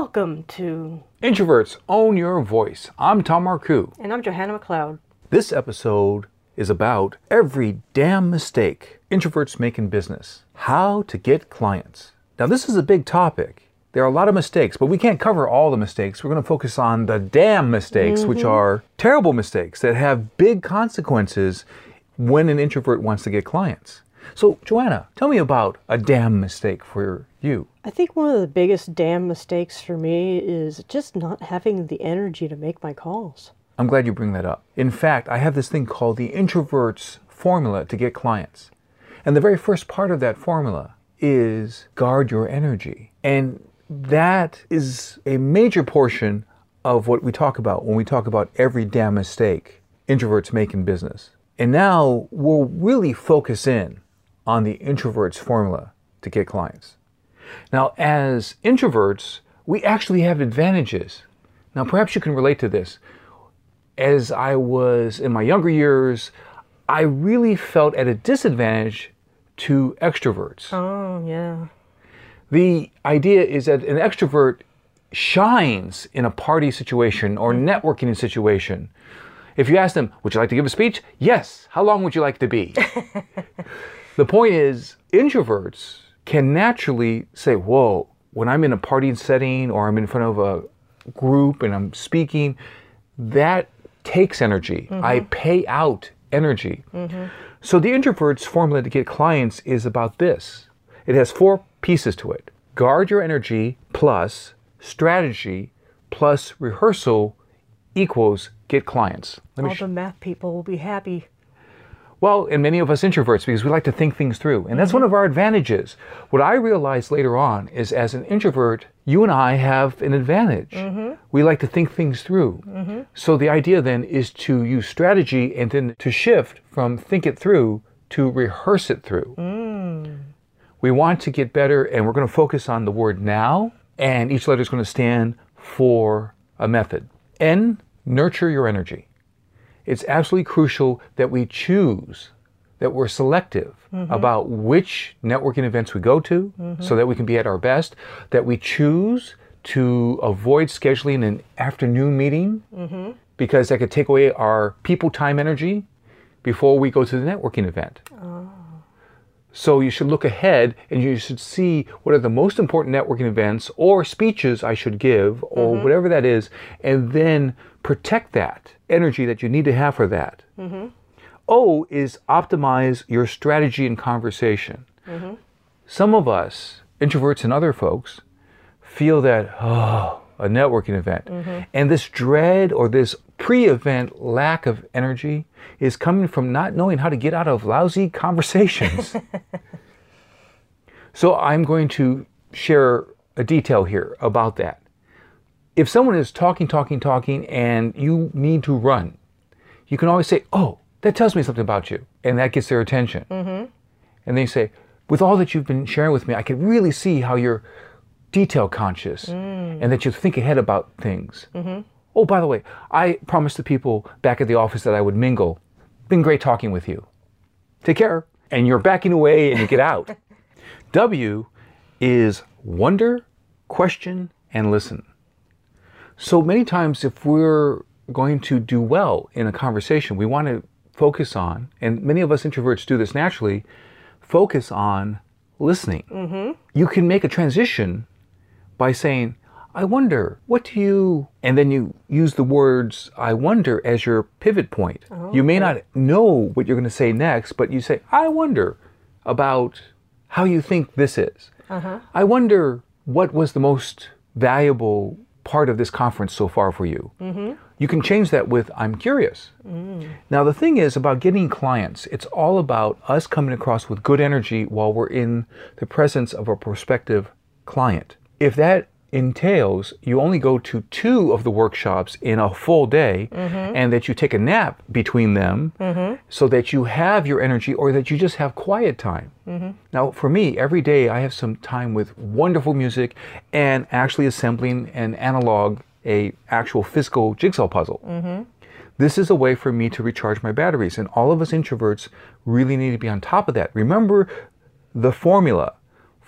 Welcome to. Introverts Own Your Voice. I'm Tom Marcoux. And I'm Johanna McLeod. This episode is about every damn mistake introverts make in business. How to get clients. Now, this is a big topic. There are a lot of mistakes, but we can't cover all the mistakes. We're going to focus on the damn mistakes, which mm-hmm. are terrible mistakes that have big consequences when an introvert wants to get clients. So, Joanna, tell me about a damn mistake for you. I think one of the biggest damn mistakes for me is just not having the energy to make my calls. I'm glad you bring that up. In fact, I have this thing called the introvert's formula to get clients. And the very first part of that formula is guard your energy. And that is a major portion of what we talk about when we talk about every damn mistake introverts make in business. And now we'll really focus in on the introvert's formula to get clients. Now, as introverts, we actually have advantages. Now, perhaps you can relate to this. As I was in my younger years, I really felt at a disadvantage to extroverts. Oh, yeah. The idea is that an extrovert shines in a party situation or networking situation. If you ask them, Would you like to give a speech? Yes. How long would you like to be? the point is, introverts can naturally say, Whoa, when I'm in a party setting or I'm in front of a group and I'm speaking, that takes energy. I mm-hmm. pay out energy. Mm-hmm. So the introvert's formula to get clients is about this. It has four pieces to it. Guard your energy plus strategy plus rehearsal equals get clients. All sh- the math people will be happy. Well, and many of us introverts, because we like to think things through. And that's one mm-hmm. of our advantages. What I realized later on is as an introvert, you and I have an advantage. Mm-hmm. We like to think things through. Mm-hmm. So the idea then is to use strategy and then to shift from think it through to rehearse it through. Mm. We want to get better, and we're going to focus on the word now, and each letter is going to stand for a method. N, nurture your energy it's absolutely crucial that we choose, that we're selective mm-hmm. about which networking events we go to mm-hmm. so that we can be at our best, that we choose to avoid scheduling an afternoon meeting mm-hmm. because that could take away our people time energy before we go to the networking event. Ah. So you should look ahead and you should see what are the most important networking events or speeches I should give or mm-hmm. whatever that is, and then protect that energy that you need to have for that. Mm-hmm. O is optimize your strategy and conversation. Mm-hmm. Some of us, introverts and other folks, feel that, oh, a networking event. And this dread or this pre event lack of energy is coming from not knowing how to get out of lousy conversations. so I'm going to share a detail here about that. If someone is talking, talking, talking, and you need to run, you can always say, Oh, that tells me something about you. And that gets their attention. Mm-hmm. And then you say, With all that you've been sharing with me, I can really see how you're detail conscious mm. and that you think ahead about things. Mm-hmm. Oh, by the way, I promised the people back at the office that I would mingle. Been great talking with you. Take care. And you're backing away and you get out. W is wonder, question, and listen. So many times, if we're going to do well in a conversation, we want to focus on, and many of us introverts do this naturally, focus on listening. Mm-hmm. You can make a transition by saying, I wonder, what do you, and then you use the words I wonder as your pivot point. You may not oh. know what you're going to say next, but you say, I wonder about how you think this is. Uh-huh. I wonder what was the most valuable part of this conference so far for you. Mm-hmm. You can change that with I'm curious. Mm. Now, the thing is about getting clients, it's all about us coming across with good energy while we're in the presence of a prospective client. If that entails you only go to two of the workshops in a full day mm-hmm. and that you take a nap between them mm-hmm. so that you have your energy or that you just have quiet time. Mm-hmm. Now, for me, every day I have some time with wonderful music and actually assembling an analog, a actual physical jigsaw puzzle. This is a way for me to recharge my batteries, and all of us introverts really need to be on top of that. Remember the formula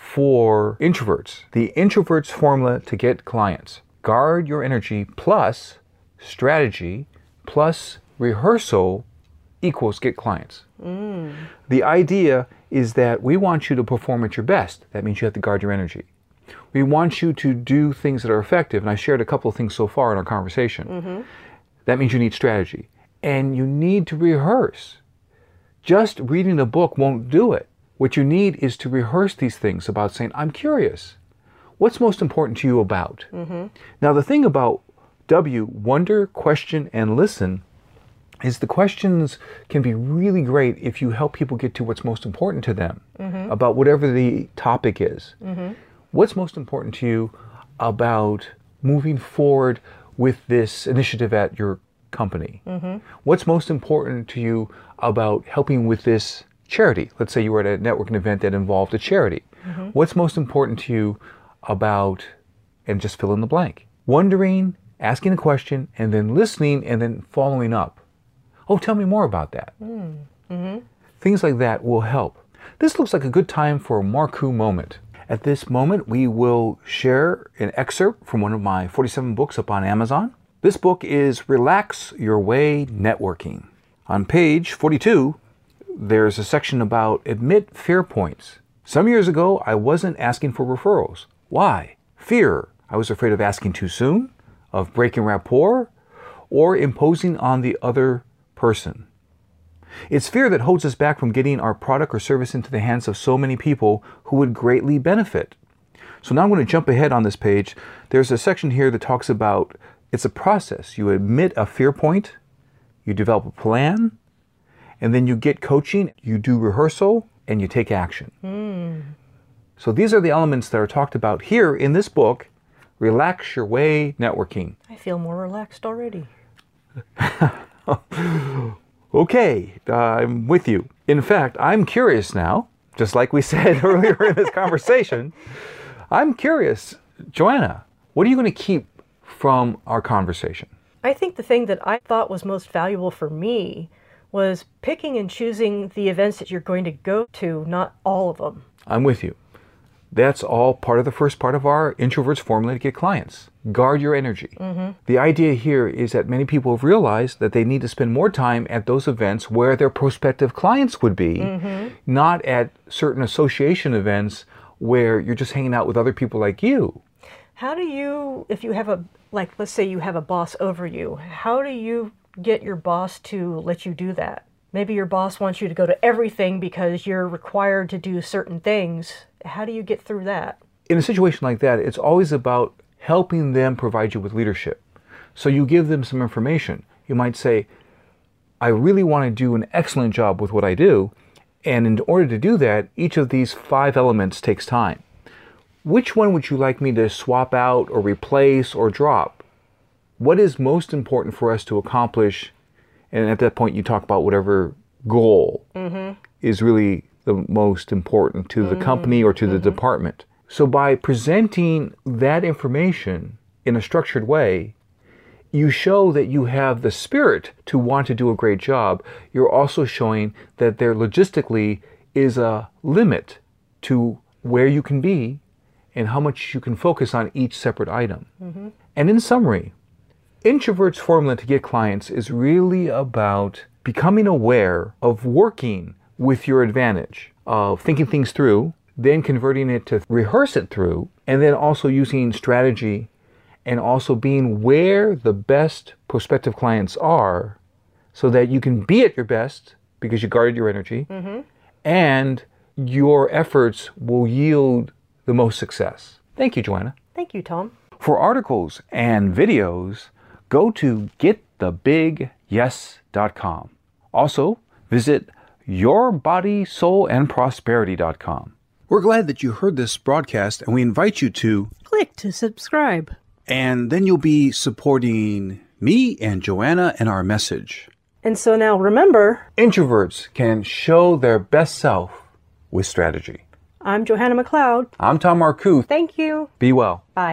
for introverts. The introvert's formula to get clients guard your energy plus strategy plus rehearsal equals get clients. Mm. The idea is that we want you to perform at your best. That means you have to guard your energy. We want you to do things that are effective. And I shared a couple of things so far in our conversation. Mm-hmm. That means you need strategy. And you need to rehearse. Just reading a book won't do it. What you need is to rehearse these things about saying, I'm curious. What's most important to you about? Mm-hmm. Now, the thing about W, wonder, question, and listen, is the questions can be really great if you help people get to what's most important to them mm-hmm. about whatever the topic is. Mm-hmm. What's most important to you about moving forward with this initiative at your company? What's most important to you about helping with this charity? Let's say you were at a networking event that involved a charity. Mm-hmm. What's most important to you about, and just fill in the blank? Wondering, asking a question, and then listening, and then following up. Oh, tell me more about that. Mm, mm-hmm. Things like that will help. This looks like a good time for a Marcoux moment. At this moment, we will share an excerpt from one of my 47 books up on Amazon. This book is Relax Your Way Networking. On page 42, there's a section about admit fear points. Some years ago, I wasn't asking for referrals. Why? Fear. I was afraid of asking too soon, of breaking rapport, or imposing on the other person. It's fear that holds us back from getting our product or service into the hands of so many people who would greatly benefit. So now I'm going to jump ahead on this page. There's a section here that talks about it's a process. You admit a fear point, you develop a plan, and then you get coaching, you do rehearsal, and you take action. So these are the elements that are talked about here in this book, Relax Your Way Networking. I feel more relaxed already. Okay, uh, I'm with you. In fact, I'm curious now, just like we said earlier in this conversation. I'm curious, Joanna, what are you going to keep from our conversation? I think the thing that I thought was most valuable for me was picking and choosing the events that you're going to go to, not all of them. I'm with you. That's all part of the first part of our introverts formula to get clients. Guard your energy. Mm-hmm. The idea here is that many people have realized that they need to spend more time at those events where their prospective clients would be, mm-hmm. not at certain association events where you're just hanging out with other people like you. How do you, if you have a, like, let's say you have a boss over you, how do you get your boss to let you do that? Maybe your boss wants you to go to everything because you're required to do certain things. How do you get through that? in a situation like that, it's always about helping them provide you with leadership. So you give them some information. You might say, I really want to do an excellent job with what I do. And in order to do that, each of these five elements takes time. Which one would you like me to swap out or replace or drop? What is most important for us to accomplish? And at that point, you talk about whatever goal mm-hmm. is really the most important to the mm-hmm. company or to the mm-hmm. department. So, by presenting that information in a structured way, you show that you have the spirit to want to do a great job. You're also showing that there logistically is a limit to where you can be and how much you can focus on each separate item. And in summary, Introvert's formula to get clients is really about becoming aware of working with your advantage, of thinking things through, then converting it to rehearse it through, and then also using strategy and also being where the best prospective clients are so that you can be at your best because you guarded your energy mm-hmm. and your efforts will yield the most success. Thank you, Joanna. Thank you, Tom. For articles and videos, go to getthebigyes.com. Also, visit yourbodysoulandprosperity.com. We're glad that you heard this broadcast and we invite you to, Click to subscribe. and then you'll be supporting me and Joanna and our message. And so now remember, Introverts can show their best self with strategy. I'm Johanna McLeod. I'm Tom Marcoux. Thank you. Be well. Bye.